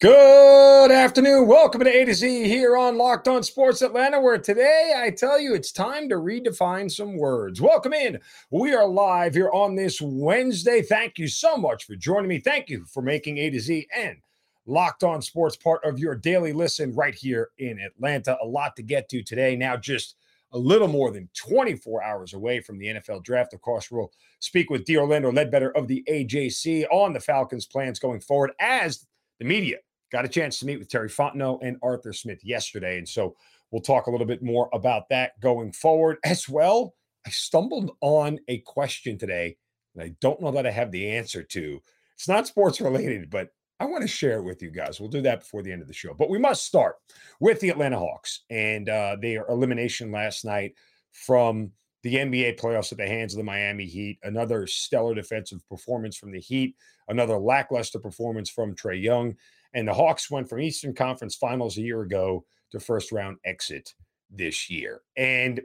Good afternoon. Welcome to A to Z here on Locked On Sports Atlanta, where today I tell you it's time to redefine some words. Welcome in. We are live here on this Wednesday. Thank you so much for joining me. Thank you for making A to Z and Locked On Sports part of your daily listen right here in Atlanta. A lot to get to today. Now, just a little more than 24 hours away from the NFL draft. Of course, we'll speak with D. Orlando Ledbetter of the AJC on the Falcons' plans going forward as the media Got a chance to meet with Terry Fontenot and Arthur Smith yesterday. And so we'll talk a little bit more about that going forward as well. I stumbled on a question today that I don't know that I have the answer to. It's not sports related, but I want to share it with you guys. We'll do that before the end of the show. But we must start with the Atlanta Hawks and uh, their elimination last night from the NBA playoffs at the hands of the Miami Heat. Another stellar defensive performance from the Heat, another lackluster performance from Trae Young. And the Hawks went from Eastern Conference Finals a year ago to first round exit this year. And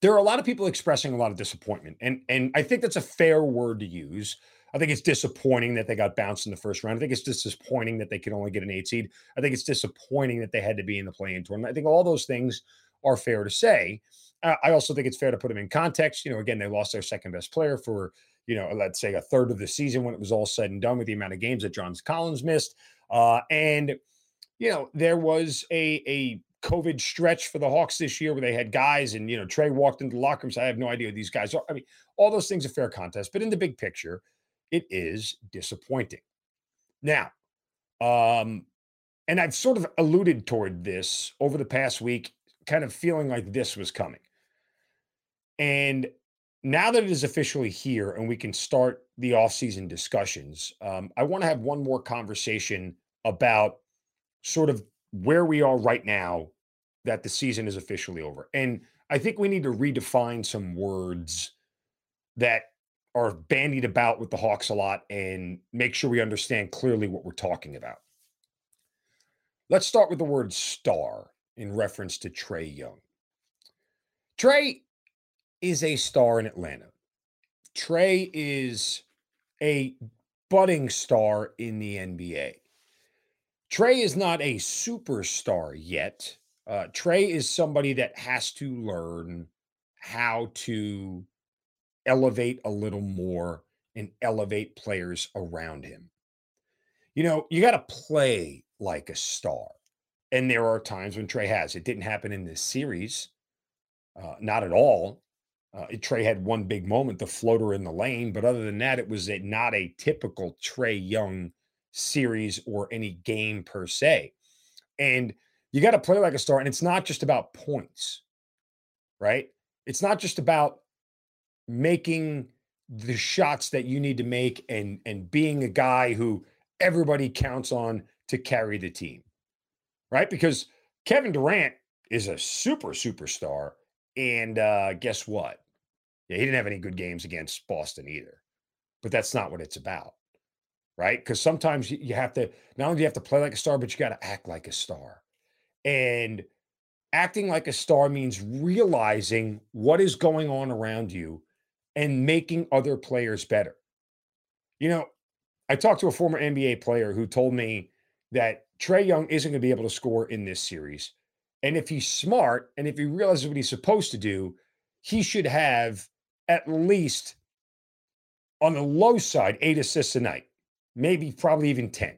there are a lot of people expressing a lot of disappointment. And, and I think that's a fair word to use. I think it's disappointing that they got bounced in the first round. I think it's disappointing that they could only get an eight seed. I think it's disappointing that they had to be in the play in tournament. I think all those things are fair to say. Uh, I also think it's fair to put them in context. You know, again, they lost their second best player for, you know, let's say a third of the season when it was all said and done with the amount of games that Johns Collins missed. Uh, and you know, there was a a COVID stretch for the Hawks this year where they had guys, and you know, Trae walked into the locker room. So I have no idea these guys are. I mean, all those things are fair contest, but in the big picture, it is disappointing. Now, um, and I've sort of alluded toward this over the past week, kind of feeling like this was coming. And now that it is officially here and we can start the offseason discussions, um, I want to have one more conversation about sort of where we are right now that the season is officially over. And I think we need to redefine some words that are bandied about with the Hawks a lot and make sure we understand clearly what we're talking about. Let's start with the word star in reference to Trae Young. Trae is a star in Atlanta. Trae is a budding star in the NBA. Trae is not a superstar yet. Uh, Trae is somebody that has to learn how to elevate a little more and elevate players around him. You know, you got to play like a star. And there are times when Trae has. It didn't happen in this series, uh, not at all. Uh, Trae had one big moment, the floater in the lane, but other than that, it was a, not a typical Trae Young series or any game per se. And you got to play like a star, and it's not just about points, right? It's not just about making the shots that you need to make and and being a guy who everybody counts on to carry the team, right? Because Kevin Durant is a super superstar, and uh, guess what? Yeah, he didn't have any good games against Boston either. But that's not what it's about. Right? Because sometimes you have to not only do you have to play like a star, but you got to act like a star. And acting like a star means realizing what is going on around you and making other players better. You know, I talked to a former NBA player who told me that Trae Young isn't going to be able to score in this series. And if he's smart and if he realizes what he's supposed to do, he should have at least on the low side, eight assists a night, maybe probably even 10.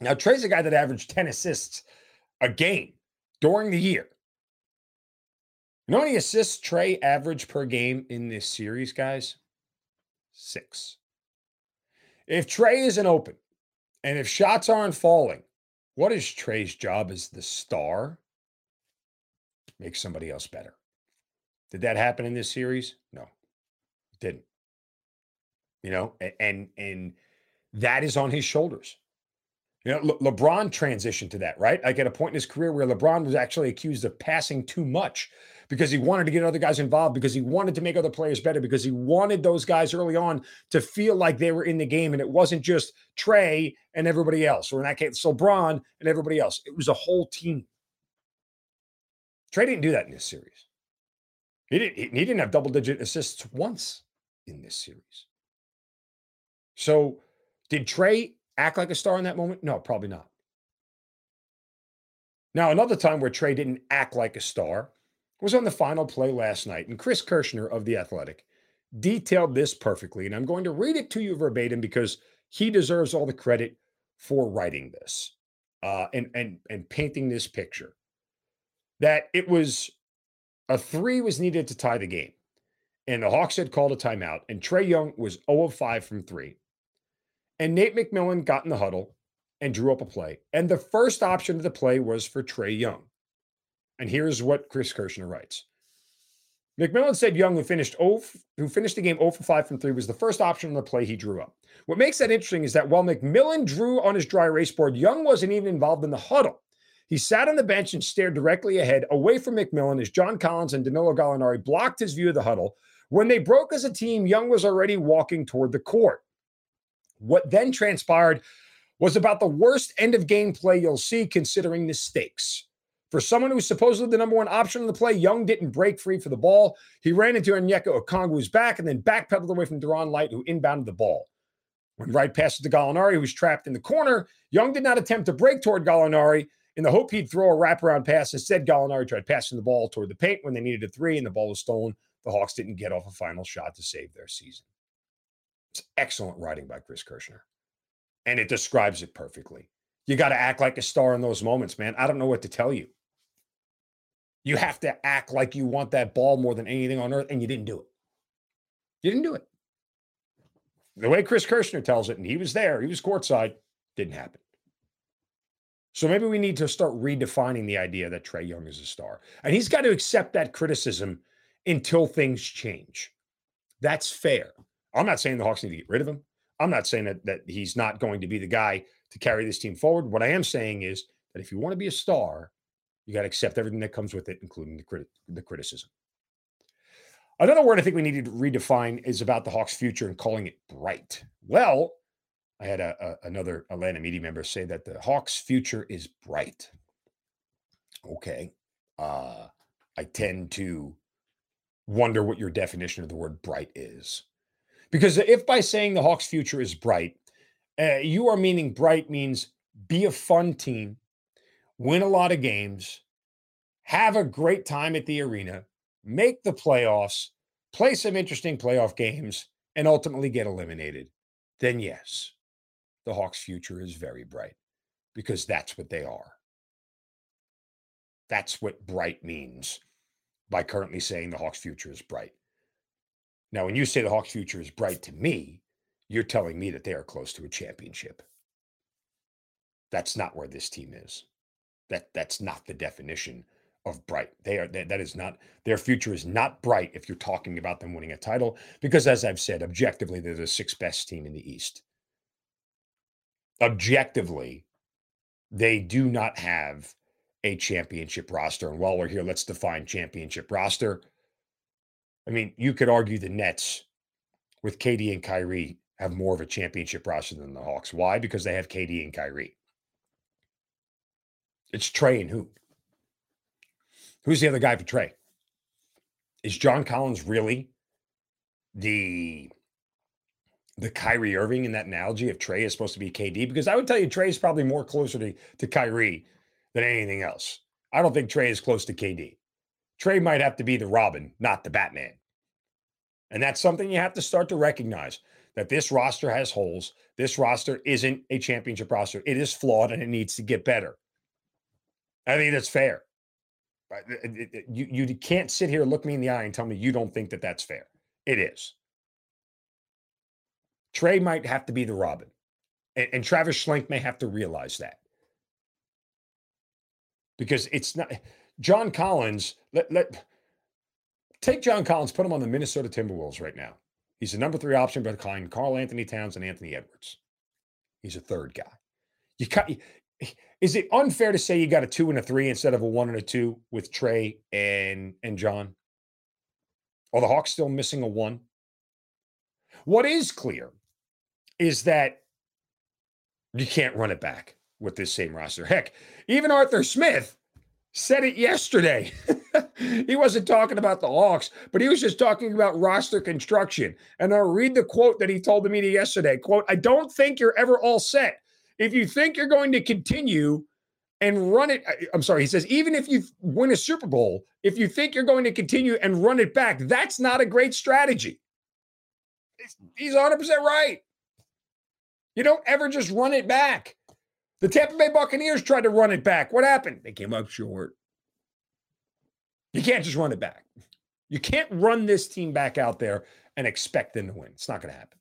Now, Trae's a guy that averaged 10 assists a game during the year. You know how many assists Trae averaged per game in this series, guys? Six. If Trae isn't open and if shots aren't falling, what is Trae's job as the star? Make somebody else better. Did that happen in this series? No. Didn't. You know, and and that is on his shoulders. You know, Le- LeBron transitioned to that, right? Like at a point in his career where LeBron was actually accused of passing too much because he wanted to get other guys involved, because he wanted to make other players better, because he wanted those guys early on to feel like they were in the game and it wasn't just Trae and everybody else, or in that case, LeBron and everybody else. It was a whole team. Trae didn't do that in this series. He didn't, he didn't have double digit assists once in this series. So, did Trae act like a star in that moment? No, probably not. Now, another time where Trae didn't act like a star was on the final play last night. And Chris Kirschner of The Athletic detailed this perfectly. And I'm going to read it to you verbatim because he deserves all the credit for writing this uh, and, and, and painting this picture. That it was a three was needed to tie the game. And the Hawks had called a timeout, and Trae Young was 0 of 5 from three. And Nate McMillan got in the huddle and drew up a play. And the first option of the play was for Trae Young. And here's what Chris Kirschner writes. McMillan said Young, who finished 0, who finished the game 0 for 5 from 3, was the first option on the play he drew up. What makes that interesting is that while McMillan drew on his dry erase board, Young wasn't even involved in the huddle. He sat on the bench and stared directly ahead, away from McMillan, as John Collins and Danilo Gallinari blocked his view of the huddle. When they broke as a team, Young was already walking toward the court. What then transpired was about the worst end of game play you'll see, considering the stakes. For someone who was supposedly the number one option on the play, Young didn't break free for the ball. He ran into Onyeka Okongwu's back and then backpedaled away from Delon Wright, who inbounded the ball. When Wright passes to Gallinari, who was trapped in the corner, Young did not attempt to break toward Gallinari in the hope he'd throw a wraparound pass. Instead, Gallinari tried passing the ball toward the paint when they needed a three and the ball was stolen. The Hawks didn't get off a final shot to save their season. It's excellent writing by Chris Kirschner, and it describes it perfectly. You got to act like a star in those moments, man. I don't know what to tell you. You have to act like you want that ball more than anything on earth, and you didn't do it. You didn't do it. The way Chris Kirschner tells it, and he was there, he was courtside, didn't happen. So maybe we need to start redefining the idea that Trae Young is a star. And he's got to accept that criticism until things change. That's fair. I'm not saying the Hawks need to get rid of him. I'm not saying that, that he's not going to be the guy to carry this team forward. What I am saying is that if you want to be a star, you got to accept everything that comes with it, including the, crit- the criticism. Another word I think we need to redefine is about the Hawks' future and calling it bright. Well, I had a, a, another Atlanta media member say that the Hawks' future is bright. Okay. Uh, I tend to wonder what your definition of the word bright is. Because if by saying the Hawks' future is bright, uh, you are meaning bright means be a fun team, win a lot of games, have a great time at the arena, make the playoffs, play some interesting playoff games, and ultimately get eliminated, then yes, the Hawks' future is very bright because that's what they are. That's what bright means by currently saying the Hawks' future is bright. Now, when you say the Hawks' future is bright to me, you're telling me that they are close to a championship. That's not where this team is. That that's not the definition of bright. They are that, that is not their future is not bright if you're talking about them winning a title because as I've said objectively they're the sixth best team in the East. Objectively they do not have a championship roster and while we're here let's define championship roster. I mean, you could argue the Nets with KD and Kyrie have more of a championship roster than the Hawks. Why? Because they have KD and Kyrie. It's Trae and who? Who's the other guy for Trae? Is John Collins really the the Kyrie Irving in that analogy if Trae is supposed to be KD? Because I would tell you Trae is probably more closer to, to Kyrie than anything else. I don't think Trae is close to KD. Trae might have to be the Robin, not the Batman. And that's something you have to start to recognize that this roster has holes. This roster isn't a championship roster. It is flawed and it needs to get better. I think that's fair. Uh, uh, uh, you, you can't sit here, look me in the eye, and tell me you don't think that that's fair. It is. Trae might have to be the Robin, and, and Travis Schlenk may have to realize that because it's not John Collins. Let, let take John Collins, put him on the Minnesota Timberwolves right now. He's the number three option behind Karl-Anthony Towns and Anthony Edwards. He's a third guy. You cut. Is it unfair to say you got a two and a three instead of a one and a two with Trae and and John? Are the Hawks still missing a one? What is clear is that you can't run it back with this same roster. Heck, even Arthur Smith said it yesterday. he wasn't talking about the Hawks, but he was just talking about roster construction. And I'll read the quote that he told the media yesterday. Quote, I don't think you're ever all set. If you think you're going to continue and run it, I'm sorry, he says, even if you win a Super Bowl, if you think you're going to continue and run it back, that's not a great strategy. He's 100% right. You don't ever just run it back. The Tampa Bay Buccaneers tried to run it back. What happened? They came up short. You can't just run it back. You can't run this team back out there and expect them to win. It's not going to happen.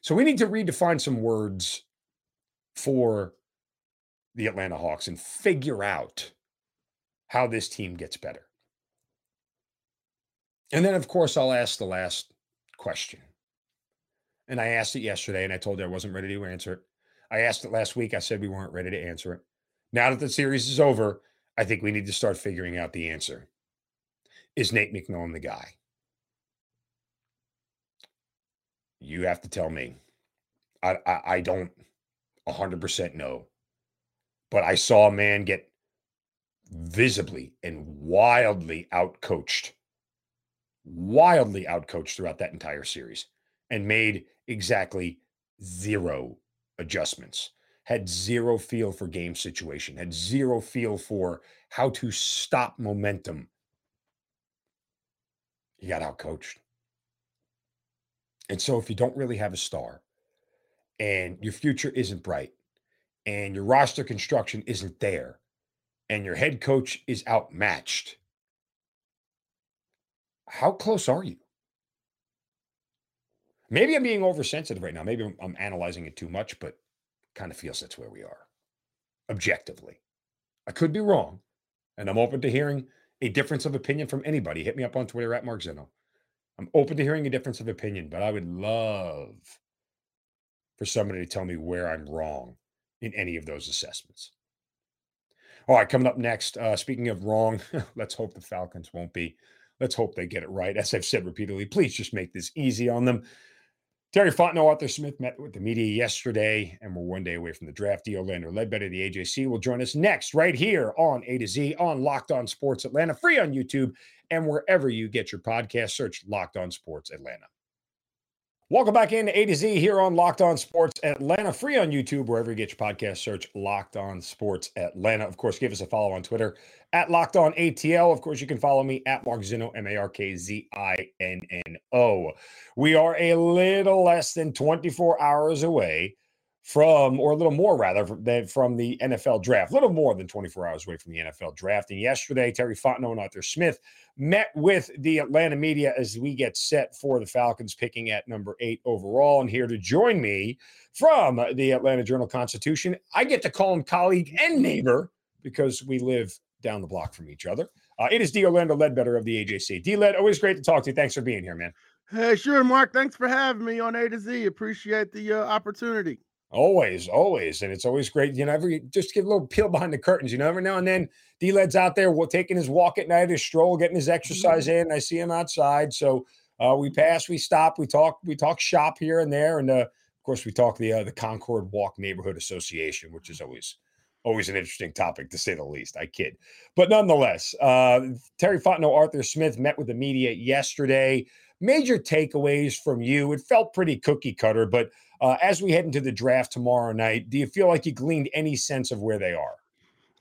So we need to redefine some words for the Atlanta Hawks and figure out how this team gets better. And then, of course, I'll ask the last question. And I asked it yesterday and I told you I wasn't ready to answer it. I asked it last week. I said we weren't ready to answer it. Now that the series is over, I think we need to start figuring out the answer. Is Nate McMillan the guy? You have to tell me. I, I, I don't 100% know. But I saw a man get visibly and wildly outcoached, wildly outcoached throughout that entire series and made exactly zero adjustments, had zero feel for game situation, had zero feel for how to stop momentum. He got outcoached. And so, if you don't really have a star and your future isn't bright and your roster construction isn't there and your head coach is outmatched, how close are you? Maybe I'm being oversensitive right now. Maybe I'm, I'm analyzing it too much, but kind of feels that's where we are objectively. I could be wrong, and I'm open to hearing a difference of opinion from anybody. Hit me up on Twitter at Mark Zinno. I'm open to hearing a difference of opinion, but I would love for somebody to tell me where I'm wrong in any of those assessments. All right, coming up next, uh, speaking of wrong, let's hope the Falcons won't be. Let's hope they get it right. As I've said repeatedly, please just make this easy on them. Terry Fontenot, Arthur Smith met with the media yesterday, and we're one day away from the draft. D. Orlando Ledbetter, the AJC, will join us next, right here on A to Z on Locked On Sports Atlanta, free on YouTube and wherever you get your podcast. Search Locked On Sports Atlanta. Welcome back into A to Z here on Locked On Sports Atlanta, free on YouTube, wherever you get your podcast. Search Locked On Sports Atlanta. Of course, give us a follow on Twitter at Locked On ATL. Of course, you can follow me at Mark Zinno, M A R K Z I N N O. We are a little less than 24 hours away from, or a little more rather, than from the NFL draft. A little more than 24 hours away from the NFL draft. And yesterday, Terry Fontenot and Arthur Smith met with the Atlanta media as we get set for the Falcons picking at number eight overall. And here to join me from the Atlanta Journal Constitution, I get to call him colleague and neighbor because we live down the block from each other. Uh, it is D. Orlando Ledbetter of the AJC. D. Led, always great to talk to you. Thanks for being here, man. Hey, sure, Mark. Thanks for having me on A to Z. Appreciate the uh, opportunity. Always, always. And it's always great. You know, every just give a little peel behind the curtains. You know, every now and then D Led's out there taking his walk at night, his stroll, getting his exercise mm-hmm. in. I see him outside. So uh, we pass, we stop, we talk, we talk shop here and there. And uh, of course, we talk the uh, the Concord Walk Neighborhood Association, which is always always an interesting topic to say the least. I kid. But nonetheless, uh, Terry Fontenot, Arthur Smith met with the media yesterday. Major takeaways from you. It felt pretty cookie cutter, but uh, as we head into the draft tomorrow night, do you feel like you gleaned any sense of where they are?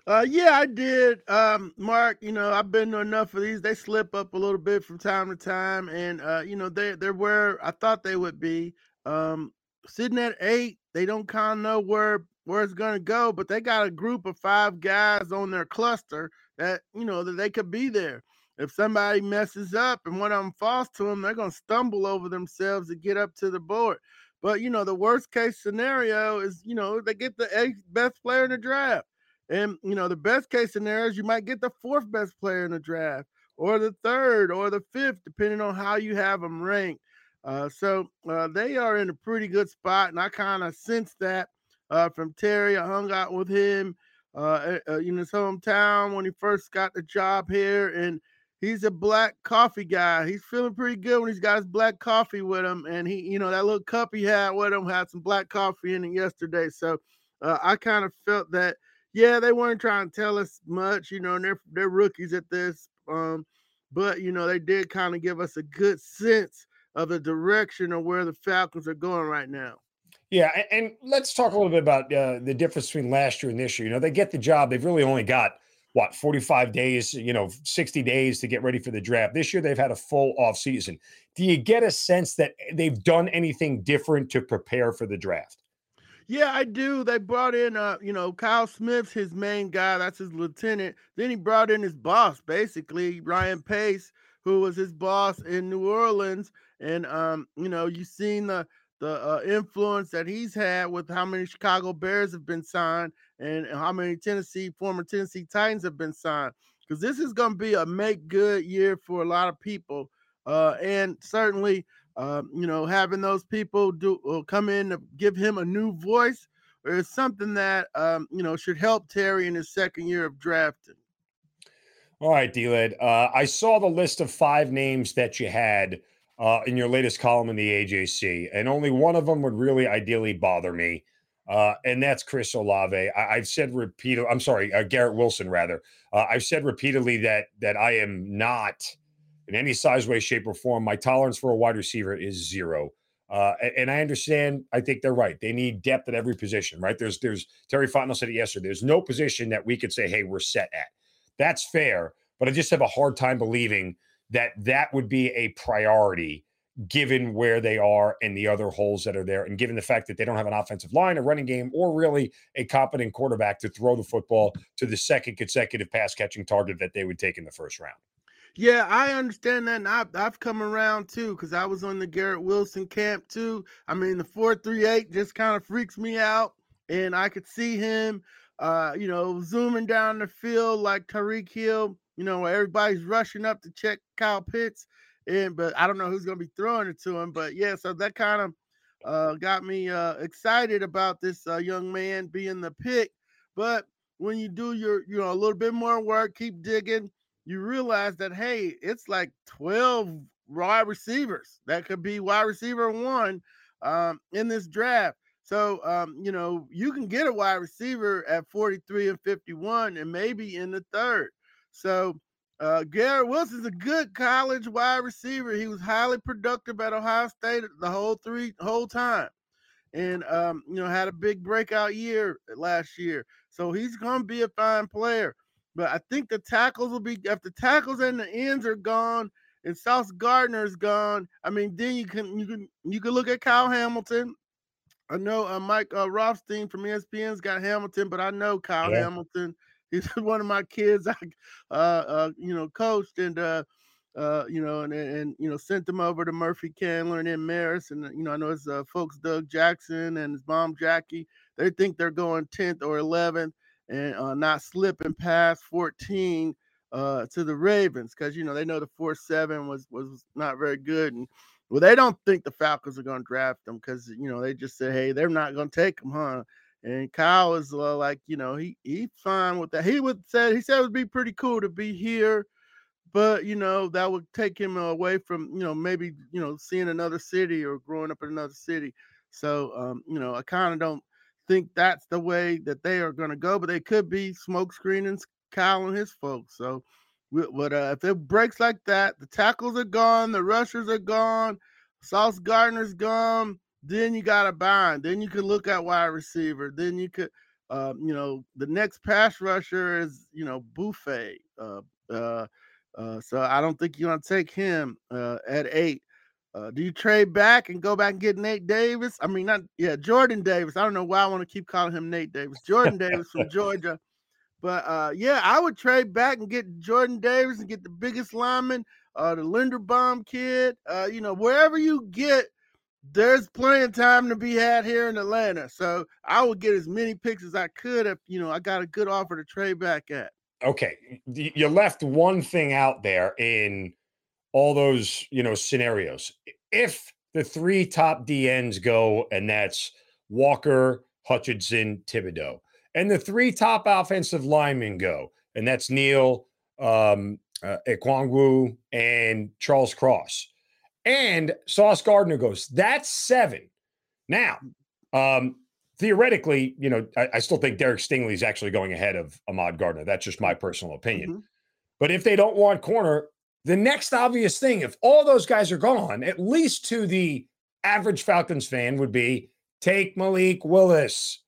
Uh, yeah, I did. Um, Mark, you know, I've been to enough of these. They slip up a little bit from time to time, and uh, you know, they they're where I thought they would be. Um, sitting at eight, they don't kind of know where where it's gonna go, but they got a group of five guys on their cluster that you know that they could be there. If somebody messes up and one of them falls to them, they're gonna stumble over themselves to get up to the board. But you know, the worst case scenario is you know they get the eighth best player in the draft, and you know the best case scenario is you might get the fourth best player in the draft, or the third, or the fifth, depending on how you have them ranked. Uh, so uh, they are in a pretty good spot, and I kind of sense that uh, from Terry. I hung out with him uh, uh, in his hometown when he first got the job here, and he's a black coffee guy. He's feeling pretty good when he's got his black coffee with him, and he, you know, that little cup he had with him had some black coffee in it yesterday. So uh, I kind of felt that, yeah, they weren't trying to tell us much, you know, and they're they're rookies at this, um, but you know, they did kind of give us a good sense of the direction of where the Falcons are going right now. Yeah, and, let's talk a little bit about uh, the difference between last year and this year. You know, they get the job; they've really only got what 45 days you know 60 days to get ready for the draft this year they've had a full off season do you get a sense that they've done anything different to prepare for the draft yeah, I do. They brought in, uh, you know, Kyle Smith's his main guy. That's his lieutenant. Then he brought in his boss, basically Ryan Pace, who was his boss in New Orleans. And um, you know, you've seen the the uh, influence that he's had with how many Chicago Bears have been signed and how many Tennessee former Tennessee Titans have been signed. Because this is going to be a make good year for a lot of people, uh, and certainly, uh, you know, having those people do uh, come in to give him a new voice is something that um, you know should help Terry in his second year of drafting. All right, D-Led. Uh, I saw the list of five names that you had uh, in your latest column in the AJC, and only one of them would really ideally bother me, uh, and that's Chris Olave. I- have said repeatedly, I'm sorry, uh, Garrett Wilson rather. Uh, I've said repeatedly that that I am not in any size, way, shape, or form. My tolerance for a wide receiver is zero. Uh, and I understand. I think they're right. They need depth at every position, right? There's, there's Terry Fontenot said it yesterday. There's no position that we could say, "Hey, we're set at." That's fair, but I just have a hard time believing that that would be a priority given where they are and the other holes that are there, and given the fact that they don't have an offensive line, a running game, or really a competent quarterback to throw the football to the second consecutive pass catching target that they would take in the first round. Yeah, I understand that. And I've, I've come around too because I was on the Garrett Wilson camp too. I mean, the 438 just kind of freaks me out. And I could see him, uh, you know, zooming down the field like Tyreek Hill you know, everybody's rushing up to check Kyle Pitts, and but I don't know who's going to be throwing it to him. But yeah, so that kind of uh, got me uh, excited about this uh, young man being the pick. But when you do your, you know, a little bit more work, keep digging, you realize that hey, it's like twelve wide receivers that could be wide receiver one um, in this draft. So, um, you know, you can get a wide receiver at 43 and 51 and maybe in the third. So uh, Garrett Wilson's a good college wide receiver. He was highly productive at Ohio State the whole three whole time, and um, you know had a big breakout year last year. So he's going to be a fine player. But I think the tackles will be if the tackles and the ends are gone and Sauce Gardner is gone. I mean, then you can you can you can look at Kyle Hamilton. I know uh, Mike uh, Rothstein from ESPN's got Hamilton, but I know Kyle yeah. Hamilton He's one of my kids. I, uh, uh, you know, coached and, uh, uh, you know, and, and you know, sent them over to Murphy Candler and then Marist, and you know, I know his uh, folks Doug Jackson and his mom Jackie. They think they're going 10th or 11th and uh, not slipping past 14 uh, to the Ravens because you know they know the four seven was was not very good, and well, they don't think the Falcons are going to draft them because you know they just said, hey, they're not going to take them, huh? And Kyle is uh, like, you know, he he's fine with that. He would said he said it would be pretty cool to be here, but you know that would take him away from you know maybe you know seeing another city or growing up in another city. So um, you know, I kind of don't think that's the way that they are going to go, but they could be smoke screening Kyle and his folks. So, but uh, if it breaks like that, the tackles are gone, the rushers are gone, Sauce Gardner's gone then you got a bind. Then you can look at wide receiver. Then you could, uh, you know, the next pass rusher is, you know, Buffet. Uh, uh, uh, so I don't think you're gonna take him uh, at eight. Uh, do you trade back and go back and get Nate Davis? I mean, not yeah, Jordan Davis. I don't know why I want to keep calling him Nate Davis. Jordan Davis from Georgia. But uh, yeah, I would trade back and get Jordan Davis and get the biggest lineman, uh, the Linderbaum kid. Uh, you know, wherever you get there's plenty of time to be had here in Atlanta. So I would get as many picks as I could if you know I got a good offer to trade back at. Okay. You left one thing out there in all those, you know, scenarios. If the three top DNs go, and that's Walker, Hutchinson, Thibodeaux, And the three top offensive linemen go, and that's Neal, um, uh, Ekwonu, and Charles Cross. And Sauce Gardner goes, that's seven. Now, um, theoretically, you know, I, I, still think Derek Stingley is actually going ahead of Ahmad Gardner. That's just my personal opinion. Mm-hmm. But if they don't want corner, the next obvious thing, if all those guys are gone, at least to the average Falcons fan, would be take Malik Willis.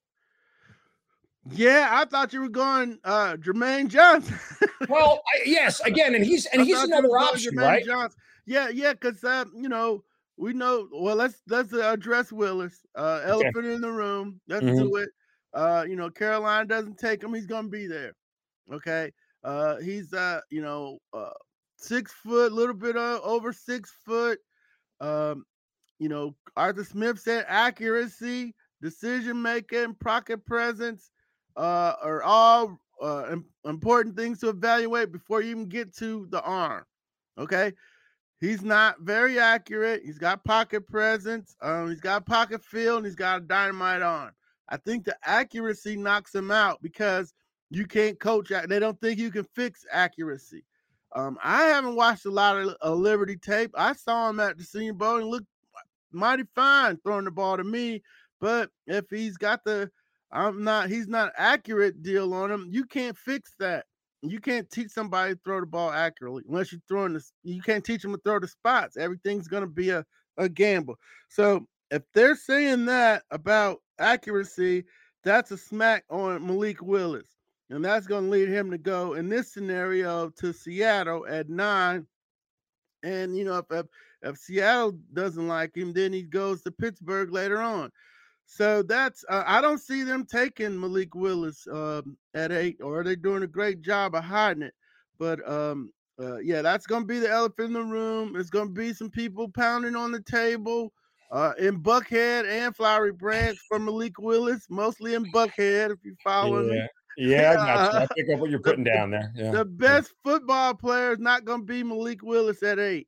Yeah, I thought you were going uh Jermaine Johnson. well, I, yes, again, and he's and I he's another option, Jermaine right? Johnson. Yeah, yeah, because uh, you know, we know well let's let's address Willis. Uh elephant okay. in the room. Let's mm-hmm. do it. Uh, you know, Carolina doesn't take him, he's gonna be there. Okay. Uh he's uh, you know, uh six foot, a little bit uh, over six foot. Um, you know, Arthur Smith said accuracy, decision making, pocket presence uh, are all uh, important things to evaluate before you even get to the arm. Okay. He's not very accurate. He's got pocket presence. Um, he's got pocket feel, and he's got a dynamite arm. I think the accuracy knocks him out because you can't coach. They don't think you can fix accuracy. Um, I haven't watched a lot of uh, Liberty tape. I saw him at the Senior Bowl and looked mighty fine throwing the ball to me. But if he's got the I'm not he's not accurate deal on him, you can't fix that. You can't teach somebody to throw the ball accurately unless you're throwing this. You can't teach them to throw the spots. Everything's gonna be a, a gamble. So if they're saying that about accuracy, that's a smack on Malik Willis. And that's going to lead him to go in this scenario to Seattle at nine. And, you know, if, if, if Seattle doesn't like him, then he goes to Pittsburgh later on. So that's, uh, I don't see them taking Malik Willis um, at eight, or are they doing a great job of hiding it? But um, uh, yeah, that's going to be the elephant in the room. It's going to be some people pounding on the table uh, in Buckhead and Flowery Branch for Malik Willis, mostly in Buckhead, if you follow yeah. me. Yeah, I, I pick up what you're putting down there. Yeah. The best football player is not going to be Malik Willis at eight.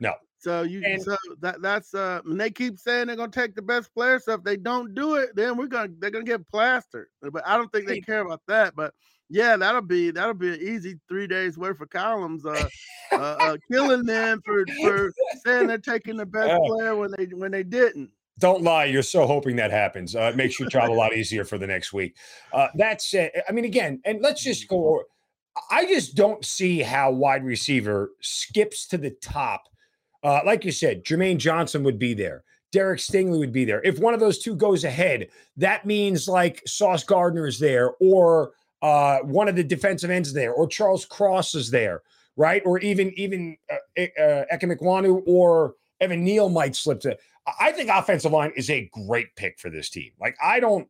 No. So you and, so that that's uh and they keep saying they're gonna take the best player. So if they don't do it, then we're gonna they're gonna get plastered. But I don't think they care about that. But yeah, that'll be that'll be an easy three days worth of columns. Uh, uh, uh killing them for for saying they're taking the best player when they when they didn't. Don't lie. You're so hoping that happens. Uh, it makes your job a lot easier for the next week. Uh, that said, I mean, again, and let's just go. I just don't see how wide receiver skips to the top. Uh, like you said, Jermaine Johnson would be there. Derek Stingley would be there. If one of those two goes ahead, that means like Sauce Gardner is there, or uh, one of the defensive ends there, or Charles Cross is there, right? Or even even uh, uh, Ekwonu or Evan Neal might slip to. I think offensive line is a great pick for this team. Like, I don't,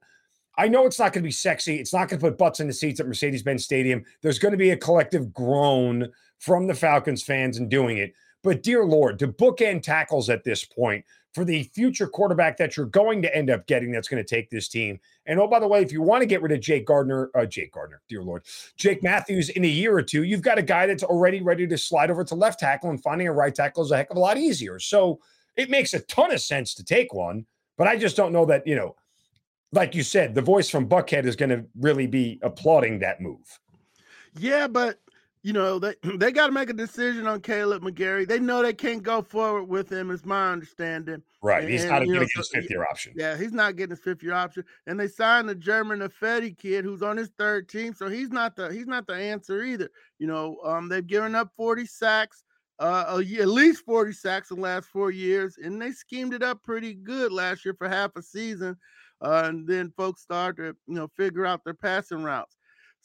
I know it's not going to be sexy. It's not going to put butts in the seats at Mercedes Benz Stadium. There's going to be a collective groan from the Falcons fans in doing it. But, dear Lord, to bookend tackles at this point for the future quarterback that you're going to end up getting that's going to take this team. And oh, by the way, if you want to get rid of Jake Gardner, uh, Jake Gardner, dear Lord, Jake Matthews in a year or two, you've got a guy that's already ready to slide over to left tackle, and finding a right tackle is a heck of a lot easier. So, it makes a ton of sense to take one, but I just don't know that, you know, like you said, the voice from Buckhead is going to really be applauding that move. Yeah, but you know, they they got to make a decision on Kaleb McGary. They know they can't go forward with him, is my understanding. Right. And, he's not getting his fifth year option. Yeah, he's not getting his fifth year option. And they signed the Germain Ifedi kid who's on his third team. So he's not the he's not the answer either. You know, um, they've given up 40 sacks uh, at least 40 sacks in the last four years, and they schemed it up pretty good last year for half a season. Uh, and then folks started to, you know, figure out their passing routes.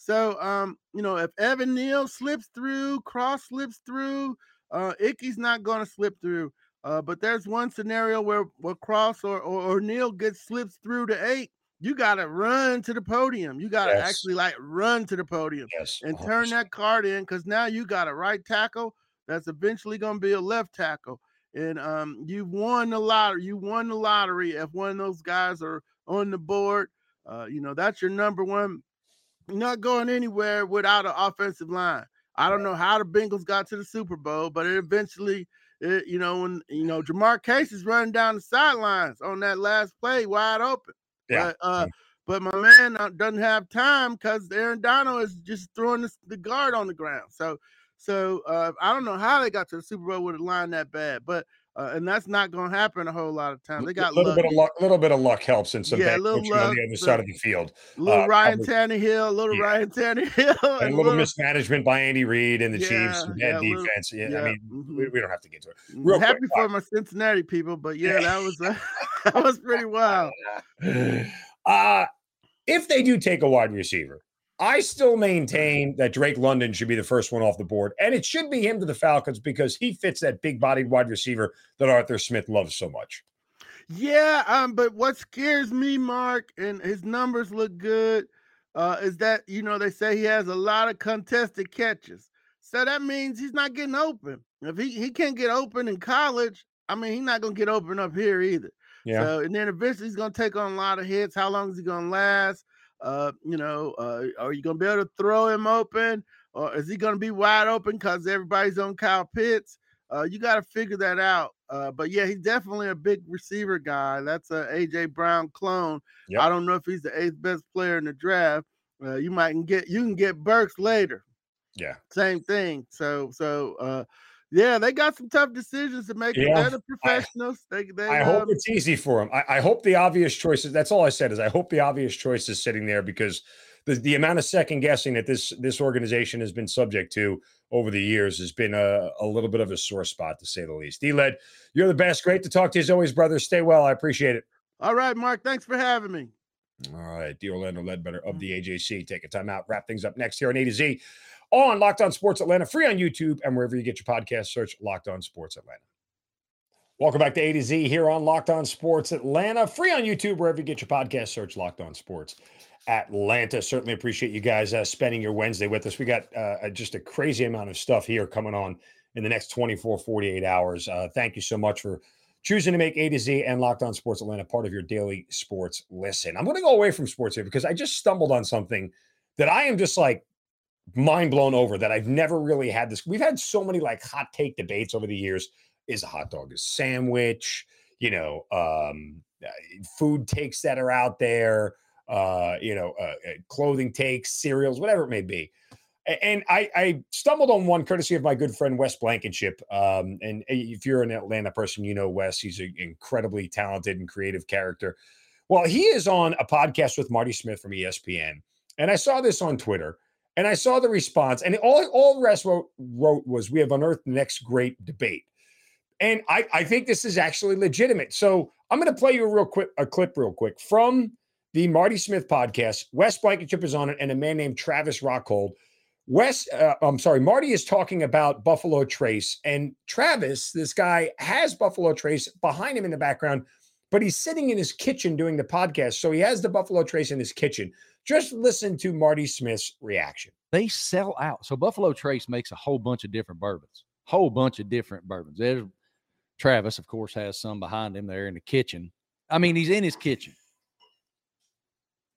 So, um, you know, if Evan Neal slips through, Cross slips through, uh, Icky's not going to slip through. Uh, but there's one scenario where, where Cross or, or, or Neal gets slips through to eight. You got to run to the podium. You got to yes. actually like run to the podium yes. and turn that card in because now you got a right tackle that's eventually going to be a left tackle. And um, you won the lottery. You won the lottery if one of those guys are on the board. Uh, you know, that's your number one. Not going anywhere without an offensive line. I don't know how the Bengals got to the Super Bowl, but it eventually, it, you know, when you know Ja'Marr Chase is running down the sidelines on that last play, wide open. Yeah. But, uh, but my man uh, doesn't have time because Aaron Donald is just throwing the, the guard on the ground. So, so uh, I don't know how they got to the Super Bowl with a line that bad, but uh, and that's not going to happen a whole lot of times. They got a little lucky. bit of luck. A little bit of luck helps in some Yeah, bad little coaching on luck, the other but- side of the field, little uh, Ryan probably- Tannehill, little Yeah. Ryan Tannehill, and a little mismanagement by Andy Reid and the Chiefs, Yeah, some yeah, bad a little- defense. Yeah, I yeah, mean, mhm. we, we don't have to get to it. real happy quick, for my Cincinnati people, but yeah, that was uh, that was pretty wild. Uh, if they do take a wide receiver, I still maintain that Drake London should be the first one off the board, and it should be him to the Falcons because he fits that big-bodied wide receiver that Arthur Smith loves so much. Yeah, um, but what scares me, Mark, and his numbers look good, uh, is that you know they say he has a lot of contested catches. So that means he's not getting open. If he, he can't get open in college, I mean he's not gonna get open up here either. Yeah, So and then eventually he's gonna take on a lot of hits. How long is he gonna last? Uh, you know, uh, are you gonna be able to throw him open, or is he gonna be wide open because everybody's on Kyle Pitts? Uh, you got to figure that out. Uh, but yeah, he's definitely a big receiver guy. That's a AJ Brown clone. Yep. I don't know if he's the eighth best player in the draft. Uh, you might can get you can get Burks later. yeah. Same thing. So so uh, yeah, they got some tough decisions to make. Yeah, They're the professionals. they they I hope um, it's easy for them. I, I hope the obvious choices. That's all I said is I hope the obvious choice is sitting there because the, the amount of second guessing that this this organization has been subject to over the years has been a, a little bit of a sore spot to say the least. D-Led, you're the best. Great to talk to you as always, brother. Stay well. I appreciate it. all right, Mark. Thanks for having me. All right, the Orlando Ledbetter of the AJC. Take a time out. Wrap things up next here on A to Z on Locked On Sports Atlanta, free on YouTube and wherever you get your podcast. Search Locked On Sports Atlanta. Welcome back to A to Z here on Locked On Sports Atlanta, free on YouTube wherever you get your podcast. Search Locked On Sports Atlanta. Certainly appreciate you guys uh, spending your Wednesday with us. We got uh, just a crazy amount of stuff here coming on in the next 24, 48 hours. Uh, thank you so much for choosing to make A to Z and Locked On Sports Atlanta part of your daily sports listen. I'm going to go away from sports here because I just stumbled on something that I am just like mind blown over that I've never really had this. We've had so many like hot take debates over the years. Is a hot dog a sandwich? You know, um, uh, food takes that are out there. Uh, you know, uh, uh, clothing takes, cereals, whatever it may be. And I, I stumbled on one courtesy of my good friend Wes Blankenship. Um, and if you're an Atlanta person, you know Wes. He's an incredibly talented and creative character. Well, he is on a podcast with Marty Smith from ESPN, and I saw this on Twitter, and I saw the response, and all all the rest wrote, wrote was, "We have unearthed the next great debate," and I I think this is actually legitimate. So I'm going to play you a real quick a clip real quick from the Marty Smith podcast. Wes Blankenship is on it, and a man named Travis Rockhold. Wes, uh, I'm sorry, Marty is talking about Buffalo Trace, and Travis, this guy, has Buffalo Trace behind him in the background, but he's sitting in his kitchen doing the podcast, so he has the Buffalo Trace in his kitchen. Just listen to Marty Smith's reaction. they sell out. So Buffalo Trace makes a whole bunch of different bourbons, whole bunch of different bourbons. There's Travis, of course, has some behind him there in the kitchen. I mean, he's in his kitchen.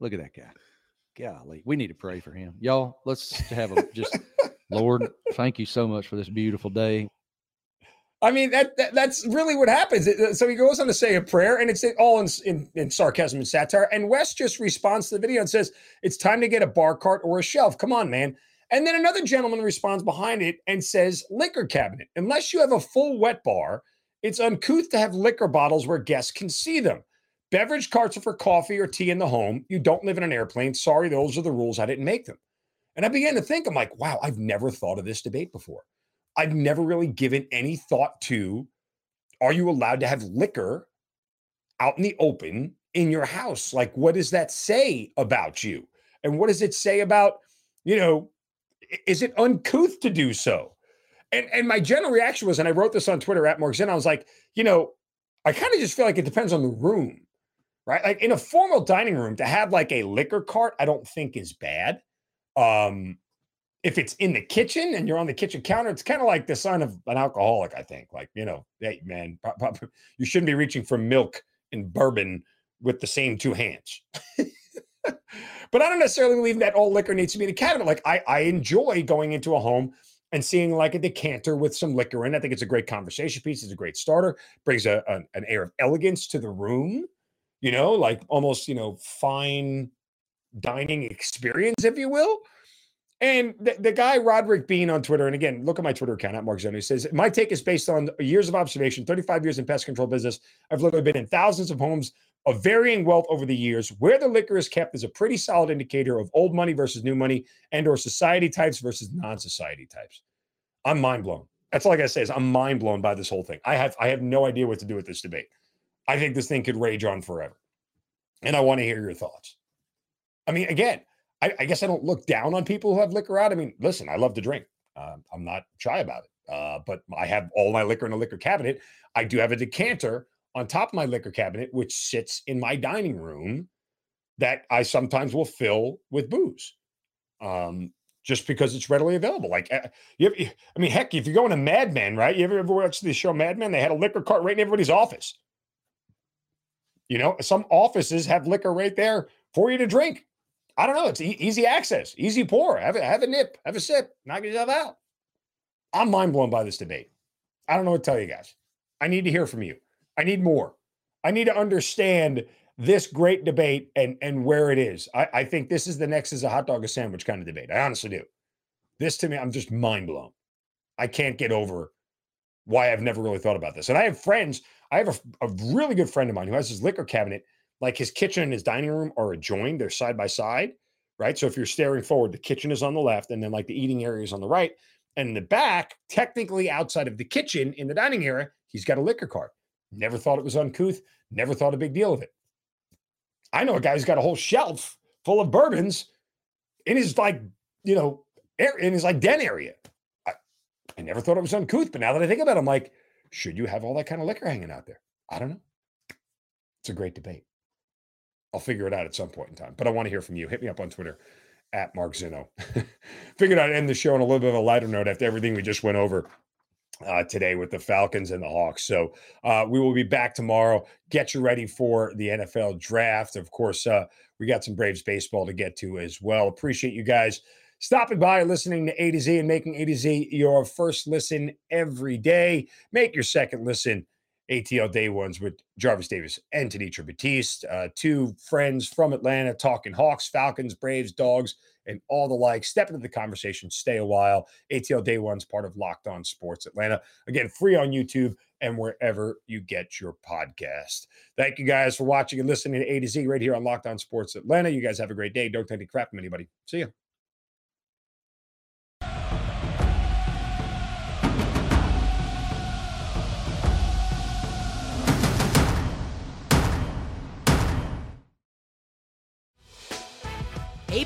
Look at that guy. Golly, we need to pray for him. Y'all, let's have a just Lord, thank you so much for this beautiful day. I mean, that, that that's really what happens. Uh, so he goes on to say a prayer, and it's all in, in, in sarcasm and satire. And Wes just responds to the video and says, It's time to get a bar cart or a shelf. Come on, man. And then another gentleman responds behind it and says, Liquor cabinet. Unless you have a full wet bar, it's uncouth to have liquor bottles where guests can see them. Beverage carts are for coffee or tea in the home. You don't live in an airplane. Sorry, those are the rules. I didn't make them. And I began to think, I'm like, wow, I've never thought of this debate before. I've never really given any thought to are you allowed to have liquor out in the open in your house? Like, what does that say about you? And what does it say about, you know, is it uncouth to do so? And and my general reaction was, and I wrote this on Twitter at Zinn, I was like, you know, I kind of just feel like it depends on the room, right? Like in a formal dining room, to have like a liquor cart, I don't think is bad. Um, if it's in the kitchen and you're on the kitchen counter, it's kind of like the sign of an alcoholic, I think. Like, you know, hey, man, pro- pro- you shouldn't be reaching for milk and bourbon with the same two hands. but I don't necessarily believe that all liquor needs to be in a cabinet. Like, I, I enjoy going into a home and seeing like a decanter with some liquor in. I think it's a great conversation piece. It's a great starter, brings a, a- an air of elegance to the room, you know, like almost, you know, fine dining experience, if you will. And the, the, guy Roderick Bean on Twitter, and again, look at my Twitter account at Mark. He says, My take is based on years of observation, 35 years in pest control business. I've literally been in thousands of homes of varying wealth over the years. Where the liquor is kept is a pretty solid indicator of old money versus new money and or society types versus non-society types. I'm mind blown. That's all I gotta say is I'm mind blown by this whole thing. I have I have no idea what to do with this debate. I think this thing could rage on forever. And I want to hear your thoughts. I mean, again, I, I, guess I don't look down on people who have liquor out. I mean, listen, I love to drink. Uh, I'm not shy about it. Uh, but I have all my liquor in a liquor cabinet. I do have a decanter on top of my liquor cabinet, which sits in my dining room that I sometimes will fill with booze. Um, just because it's readily available. Like, uh, you, I mean, heck, if you're going to Mad Men, right? You ever, ever watch the show Mad Men? They had a liquor cart right in everybody's office. You know, some offices have liquor right there for you to drink. I don't know. It's e- easy access, easy pour. Have a, have a nip, have a sip, knock yourself out. I'm mind blown by this debate. I don't know what to tell you guys. I need to hear from you. I need more. I need to understand this great debate and and where it is. I, I think this is the next is a hot dog a sandwich kind of debate. I honestly do. This to me, I'm just mind blown. I can't get over why I've never really thought about this. And I have friends. I have a, a really good friend of mine who has his liquor cabinet like his kitchen and his dining room are adjoined, they're side by side, right? So if you're staring forward, the kitchen is on the left, and then like the eating area is on the right. And in the back, technically outside of the kitchen in the dining area, he's got a liquor cart. Never thought it was uncouth, never thought a big deal of it. I know a guy who's got a whole shelf full of bourbons in his like, you know, in his like den area. I, I never thought it was uncouth, but now that I think about it, I'm like, should you have all that kind of liquor hanging out there? I don't know. It's a great debate. I'll figure it out at some point in time. But I want to hear from you. Hit me up on Twitter at Mark Zinno. Figured I'd end the show on a little bit of a lighter note after everything we just went over uh, today with the Falcons and the Hawks. So uh, we will be back tomorrow. Get you ready for the NFL draft. Of course, uh, we got some Braves baseball to get to as well. Appreciate you guys stopping by, listening to A to Z, and making A to Z your first listen every day. Make your second listen ATL Day Ones with Jarvis Davis and Tanitra Batiste, uh, two friends from Atlanta talking Hawks, Falcons, Braves, Dogs, and all the like. Step into the conversation, stay a while. ATL Day One's part of Locked On Sports Atlanta. Again, free on YouTube and wherever you get your podcast. Thank you guys for watching and listening to A to Z right here on Locked On Sports Atlanta. You guys have a great day. Don't take any crap from anybody. See you.